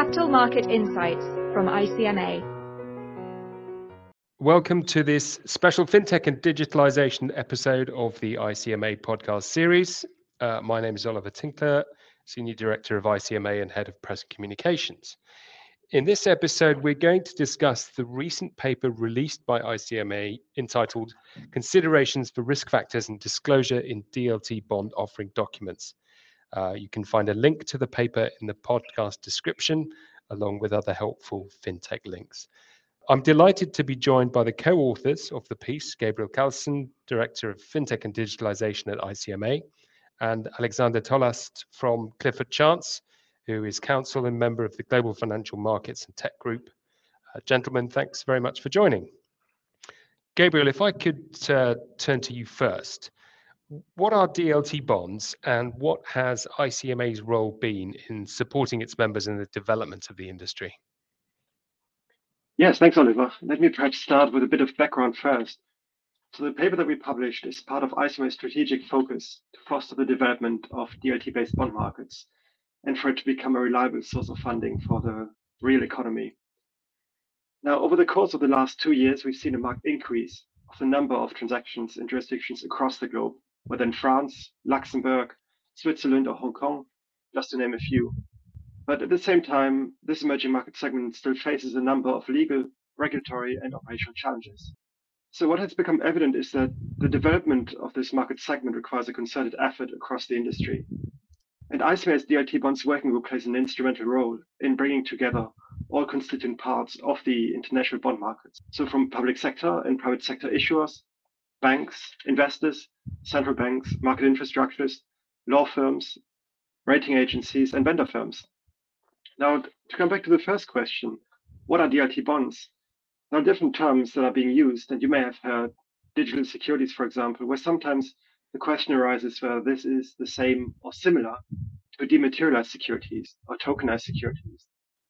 Capital Market Insights from ICMA. Welcome to this special FinTech and Digitalization episode of the ICMA podcast series. Uh, my name is Oliver Tinkler, Senior Director of ICMA and Head of Press Communications. In this episode, we're going to discuss the recent paper released by ICMA entitled Considerations for Risk Factors and Disclosure in DLT Bond Offering Documents. Uh, you can find a link to the paper in the podcast description, along with other helpful fintech links. I'm delighted to be joined by the co authors of the piece, Gabriel Callsen, Director of FinTech and Digitalization at ICMA, and Alexander Tollast from Clifford Chance, who is counsel and member of the Global Financial Markets and Tech Group. Uh, gentlemen, thanks very much for joining. Gabriel, if I could uh, turn to you first. What are DLT bonds and what has ICMA's role been in supporting its members in the development of the industry? Yes, thanks, Oliver. Let me perhaps start with a bit of background first. So the paper that we published is part of ICMA's strategic focus to foster the development of DLT-based bond markets and for it to become a reliable source of funding for the real economy. Now, over the course of the last two years, we've seen a marked increase of the number of transactions in jurisdictions across the globe, whether in France, Luxembourg, Switzerland, or Hong Kong, just to name a few. But at the same time, this emerging market segment still faces a number of legal, regulatory, and operational challenges. So what has become evident is that the development of this market segment requires a concerted effort across the industry, and ICMA's DLT Bonds Working Group plays an instrumental role in bringing together all constituent parts of the international bond markets. So from public sector and private sector issuers, banks, investors, central banks, market infrastructures, law firms, rating agencies, and vendor firms. Now, to come back to the first question, what are DLT bonds? There are different terms that are being used, and you may have heard digital securities, for example, where sometimes the question arises whether this is the same or similar to dematerialized securities or tokenized securities,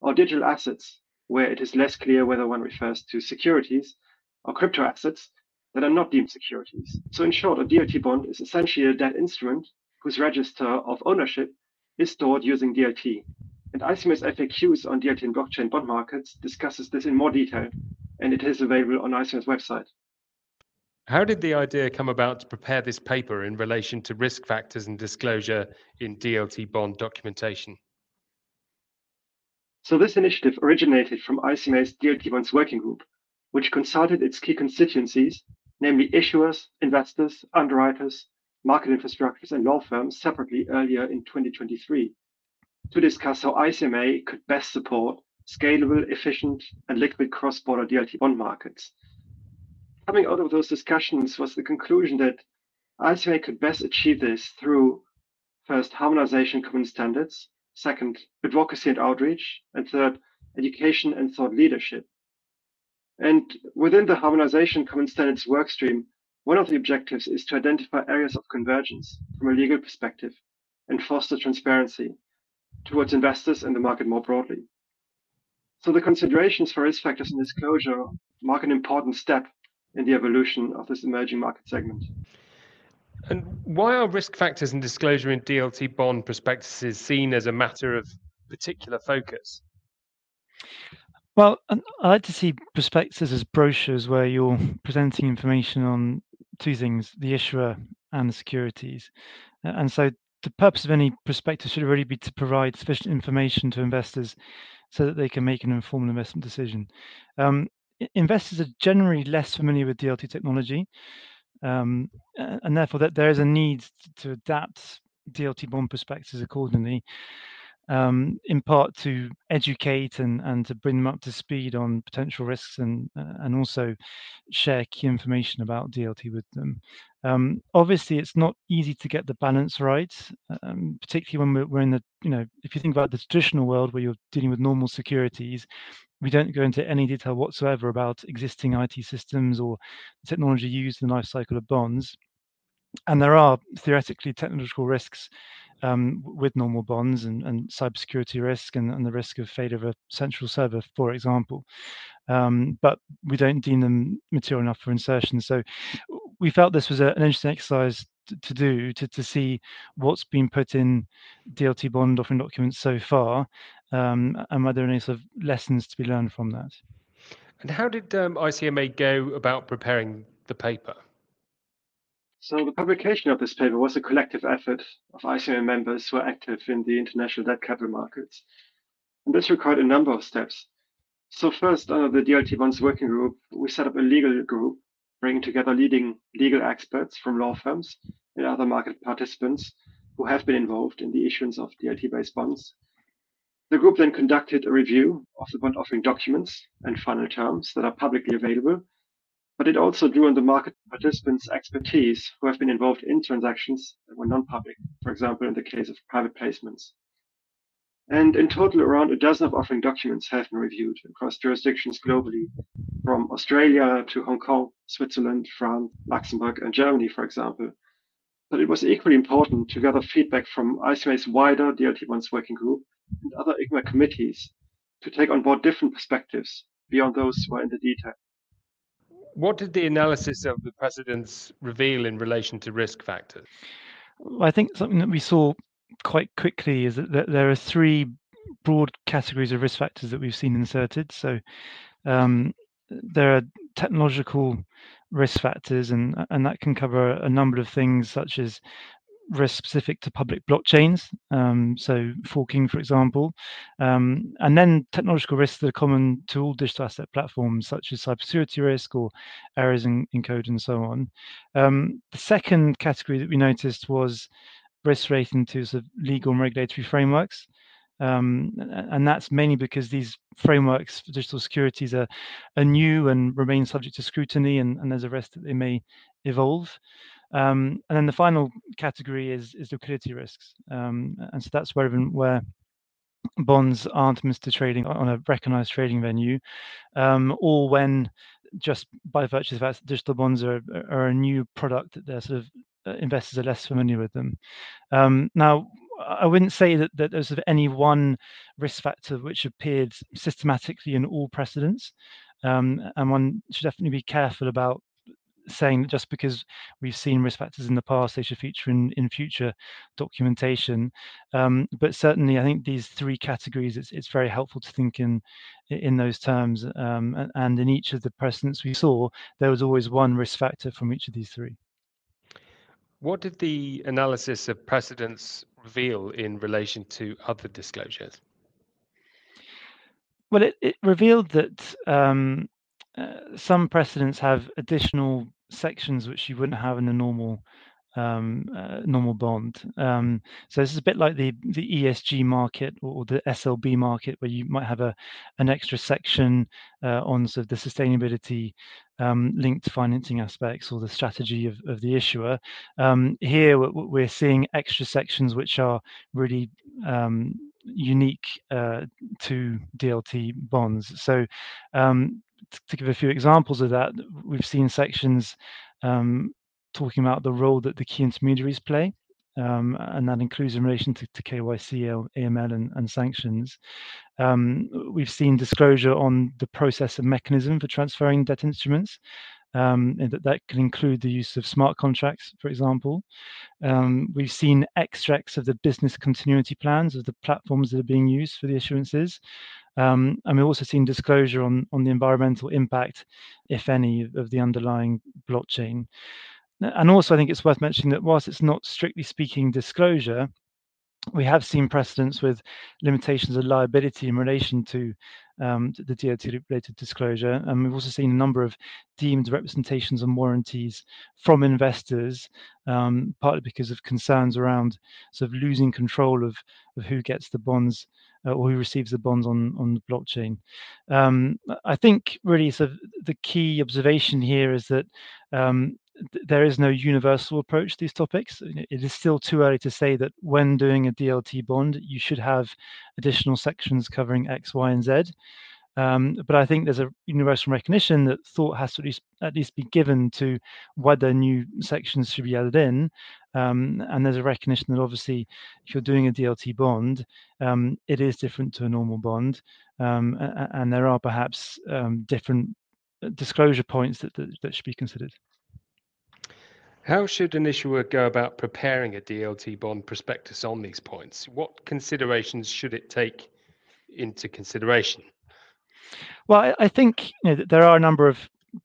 or digital assets, where it is less clear whether one refers to securities or crypto assets that are not deemed securities. So, in short, a DLT bond is essentially a debt instrument whose register of ownership is stored using DLT. And ICMA's FAQs on DLT and blockchain bond markets discusses this in more detail, and it is available on ICMA's website. How did the idea come about to prepare this paper in relation to risk factors and disclosure in DLT bond documentation? So this initiative originated from ICMA's DLT bonds working group, which consulted its key constituencies, namely issuers, investors, underwriters, market infrastructures, and law firms separately earlier in 2023 to discuss how ICMA could best support scalable, efficient, and liquid cross-border DLT bond markets coming out of those discussions was the conclusion that ICMA could best achieve this through first harmonization common standards, second advocacy and outreach, and third education and thought leadership. And within the harmonization common standards workstream, one of the objectives is to identify areas of convergence from a legal perspective and foster transparency towards investors and the market more broadly. So the considerations for risk factors and disclosure mark an important step in the evolution of this emerging market segment. And why are risk factors and disclosure in DLT bond prospectuses seen as a matter of particular focus? Well, I like to see prospectuses as brochures where you're presenting information on two things the issuer and the securities. And so the purpose of any prospectus should really be to provide sufficient information to investors so that they can make an informed investment decision. Um, investors are generally less familiar with DLT technology, um, and therefore that there is a need to adapt DLT bond prospectus accordingly, um, in part to educate and, and to bring them up to speed on potential risks and uh, and also share key information about DLT with them. Um, obviously, it's not easy to get the balance right, um, particularly when we're, we're in the you know if you think about the traditional world where you're dealing with normal securities, we don't go into any detail whatsoever about existing IT systems or technology used in the life cycle of bonds. And there are theoretically technological risks um, with normal bonds and, and cybersecurity risk and, and, the risk of failure of a central server, for example. Um, but we don't deem them material enough for insertion. So we felt this was a, an interesting exercise to do to, to see what's been put in DLT bond offering documents so far, um, and whether any sort of lessons to be learned from that. And how did um, ICMA go about preparing the paper? So the publication of this paper was a collective effort of ICMA members who are active in the international debt capital markets. And this required a number of steps. So first, under the DLT bonds working group, we set up a legal group, bringing together leading legal experts from law firms and other market participants who have been involved in the issuance of DLT-based bonds. The group then conducted a review of the bond offering documents and final terms that are publicly available but it also drew on the market participants' expertise who have been involved in transactions that were non-public, for example, in the case of private placements. And in total, around a dozen of offering documents have been reviewed across jurisdictions globally, from Australia to Hong Kong, Switzerland, France, Luxembourg, and Germany, for example. But it was equally important to gather feedback from ICMA's wider DLT bonds working group and other ICMA committees to take on board different perspectives beyond those who are in the detail. What did the analysis of the precedents reveal in relation to risk factors? I think something that we saw quite quickly is that there are three broad categories of risk factors that we've seen inserted. So um, there are technological risk factors, and and that can cover a number of things such as risk specific to public blockchains, um, so forking, for example, um, and then technological risks that are common to all digital asset platforms, such as cybersecurity risk or errors in, in code and so on. Um, the second category that we noticed was risk relating to sort of legal and regulatory frameworks. Um, and that's mainly because these frameworks for digital securities are, are new and remain subject to scrutiny, and, and there's a risk that they may evolve. Um, and then the final category is is liquidity risks, um, and so that's where even where bonds aren't Mr. Trading on a recognized trading venue, um, or when just by virtue of that digital bonds are are a new product that they're sort of uh, investors are less familiar with them. Um, now, I wouldn't say that, that there's any one risk factor which appeared systematically in all precedents, um, and one should definitely be careful about saying that just because we've seen risk factors in the past, they should feature in, in future documentation. Um, but certainly, I think these three categories, it's, it's very helpful to think in in those terms. Um, and in each of the precedents we saw, there was always one risk factor from each of these three. What did the analysis of precedents reveal in relation to other disclosures? Well, it, it revealed that um, uh, some precedents have additional sections which you wouldn't have in a normal um, uh, normal bond. Um, so this is a bit like the the ESG market or the SLB market, where you might have a an extra section uh, on sort of the sustainability um, linked financing aspects or the strategy of, of the issuer. Um, here we're seeing extra sections which are really um, unique uh, to DLT bonds. So um, to give a few examples of that, we've seen sections um, talking about the role that the key intermediaries play, um, and that includes in relation to, to KYC, AML, and, and sanctions. Um, we've seen disclosure on the process and mechanism for transferring debt instruments. Um, and that, that can include the use of smart contracts, for example. Um, we've seen extracts of the business continuity plans of the platforms that are being used for the issuances. Um, and we've also seen disclosure on, on the environmental impact, if any, of the underlying blockchain. And also, I think it's worth mentioning that whilst it's not strictly speaking disclosure, we have seen precedents with limitations of liability in relation to um, the DLT-related disclosure, and we've also seen a number of deemed representations and warranties from investors, um, partly because of concerns around sort of losing control of, of who gets the bonds or who receives the bonds on on the blockchain. Um, I think really of the key observation here is that um, there is no universal approach to these topics. It is still too early to say that when doing a DLT bond, you should have additional sections covering X, Y, and Z. Um, but I think there's a universal recognition that thought has to at least, at least be given to whether new sections should be added in. Um, and there's a recognition that obviously, if you're doing a DLT bond, um, it is different to a normal bond, um, and there are perhaps um, different uh, disclosure points that, that, that should be considered. How should an issuer go about preparing a DLT bond prospectus on these points? What considerations should it take into consideration? Well, I, think you know, there are a number of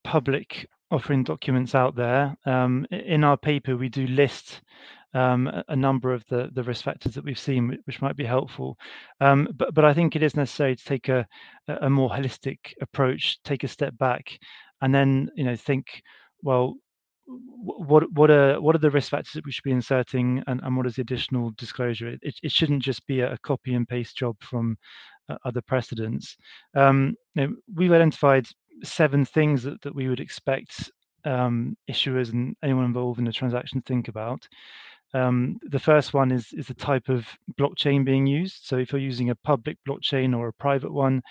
public offering documents out there. Um, in our paper, we do list um, a number of the, the risk factors that we've seen, which might be helpful. Um, but, but I think it is necessary to take a, a more holistic approach, take a step back, and then you know think, well, what what are what are the risk factors that we should be inserting, and, and what is the additional disclosure? It, it shouldn't just be a, copy and paste job from other precedents. Um, we've identified seven things that, that we would expect um, issuers and anyone involved in the transaction to think about. Um, the first one is is the type of blockchain being used. So if you're using a public blockchain or a private one,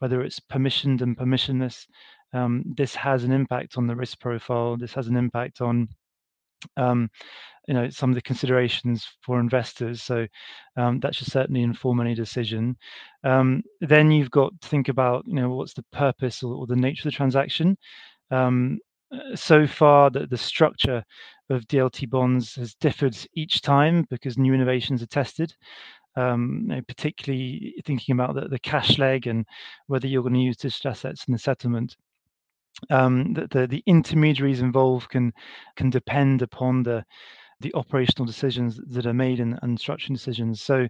whether it's permissioned and permissionless, um, this has an impact on the risk profile. This has an impact on um, you know some of the considerations for investors. So um, that should certainly inform any decision. Um, then you've got to think about you know what's the purpose or, or the nature of the transaction. Um, uh, so far, the, the structure of DLT bonds has differed each time because new innovations are tested. Um, you know, particularly thinking about the, the cash leg and whether you're going to use digital assets in the settlement. Um, the, the, the intermediaries involved can can depend upon the the operational decisions that are made and, and structuring decisions. So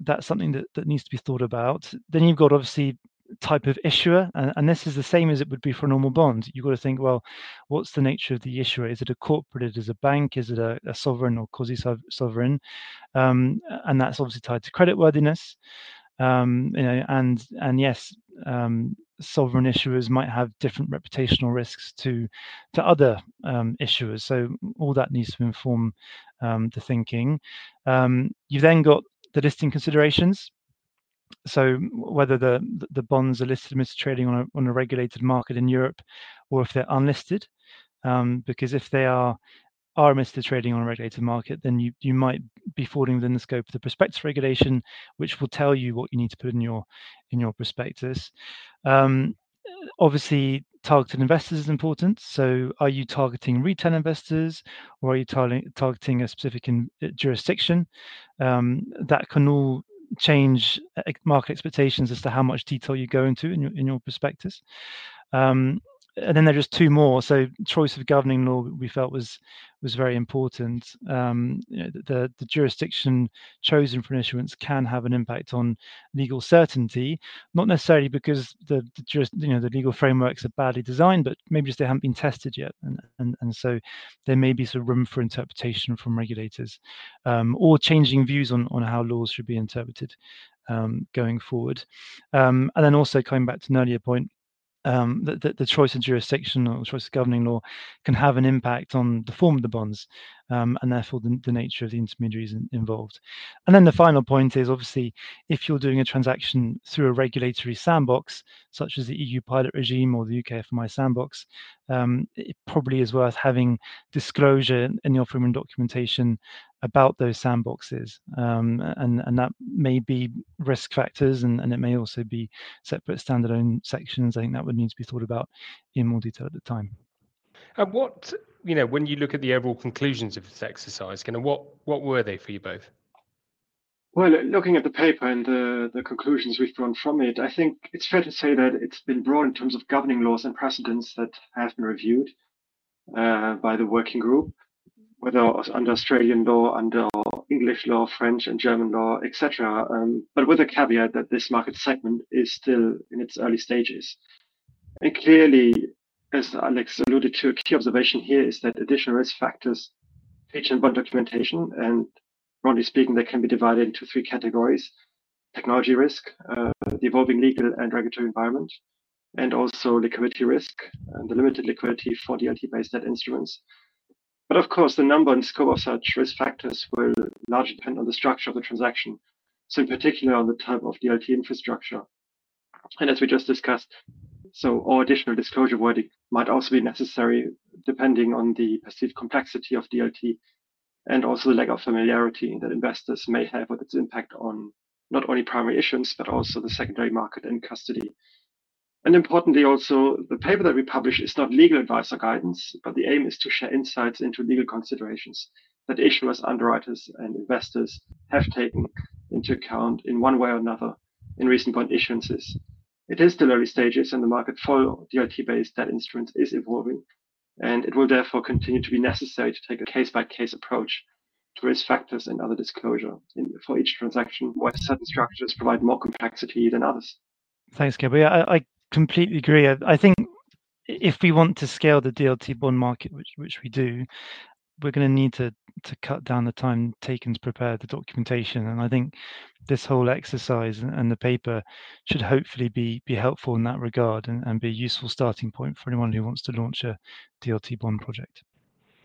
that's something that, that needs to be thought about. Then you've got obviously type of issuer and, and, this is the same as it would be for a normal bond. You've got to think well what's the nature of the issuer? Is it a corporate? Is it a bank? Is it a, a sovereign or quasi sovereign? Um, and that's obviously tied to credit worthiness um, you know and and yes um, sovereign issuers might have different reputational risks to to other um, issuers. So all that needs to inform um, the thinking. Um, you've then got the listing considerations. So whether the the bonds are listed and trading on a, on a regulated market in Europe, or if they're unlisted, um, because if they are are listed trading on a regulated market, then you you might be falling within the scope of the prospectus regulation, which will tell you what you need to put in your in your prospectus. Um, obviously, targeted investors is important. So, are you targeting retail investors, or are you tar- targeting a specific in, uh, jurisdiction? Um, that can all change market expectations as to how much detail you go into in your, in your prospectus. Um, and then there are just two more. So choice of governing law we felt was was very important. Um, you know, the the jurisdiction chosen for an issuance can have an impact on legal certainty, not necessarily because the, the you know the legal frameworks are badly designed, but maybe just they haven't been tested yet, and and, and so there may be some room for interpretation from regulators, um, or changing views on on how laws should be interpreted um, going forward. Um, and then also coming back to an earlier point um, the, the, the, choice of jurisdiction or choice of governing law can have an impact on the form of the bonds um, and therefore the, the, nature of the intermediaries in, involved. And then the final point is obviously if you're doing a transaction through a regulatory sandbox, such as the EU pilot regime or the UK FMI sandbox, um, it probably is worth having disclosure in the offering documentation about those sandboxes. Um, and, and that may be risk factors and, and it may also be separate standalone sections. I think that would need to be thought about in more detail at the time. And what you know, when you look at the overall conclusions of this exercise, kind of what what were they for you both? Well, looking at the paper and the, the conclusions we've drawn from it, I think it's fair to say that it's been broad in terms of governing laws and precedents that have been reviewed uh, by the working group, whether under Australian law, under English law, French and German law, etc. Um, but with a caveat that this market segment is still in its early stages. And clearly, as Alex alluded to, a key observation here is that additional risk factors feature in bond documentation, and broadly speaking, they can be divided into three categories: technology risk, uh, the evolving legal and regulatory environment, and also liquidity risk and the limited liquidity for DLT-based debt instruments. But of course, the number and scope of such risk factors will largely depend on the structure of the transaction. So, in particular, on the type of DLT infrastructure. And as we just discussed, so all additional disclosure wording might also be necessary depending on the perceived complexity of DLT and also the lack of familiarity that investors may have with its impact on not only primary issuance, but also the secondary market and custody. And importantly, also, the paper that we publish is not legal advice or guidance, but the aim is to share insights into legal considerations that issuers, underwriters, and investors have taken into account in one way or another in recent bond issuances. It is still early stages, and the market for DLT-based debt instruments is evolving, and it will therefore continue to be necessary to take a case-by-case approach to risk factors and other disclosure in, for each transaction, where certain structures provide more complexity than others. Thanks, Gabriel. I, I completely agree. I, I, think if we want to scale the DLT bond market, which which we do, we're going to need to to cut down the time taken to prepare the documentation. And I think this whole exercise and, the paper should hopefully be be helpful in that regard and, and be a useful starting point for anyone who wants to launch a DLT bond project.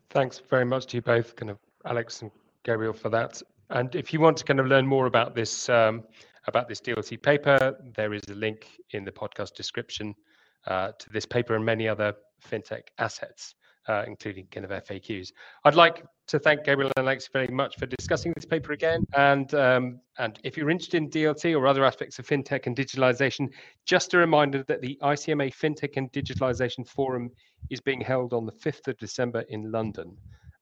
Thanks very much to you both, kind of Alex and Gabriel, for that. And if you want to kind of learn more about this um, about this DLT paper, there is a link in the podcast description uh, to this paper and many other fintech assets uh, including kind of FAQs. I'd like to thank Gabriel and Alex very much for discussing this paper again. And um, and if you're interested in DLT or other aspects of fintech and digitalization, just a reminder that the ICMA Fintech and Digitalization Forum is being held on the 5th of December in London.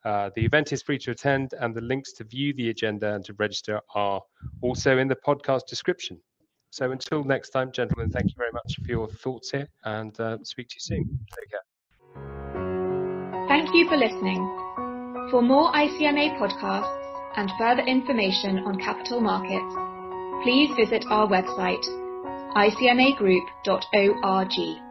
Uh, the event is free to attend, and the links to view the agenda and to register are also in the podcast description. So until next time, gentlemen, thank you very much for your thoughts here, and uh, speak to you soon. Take care. Thank you for listening. For more ICMA podcasts and further information on capital markets, please visit our website, icmagroup.org.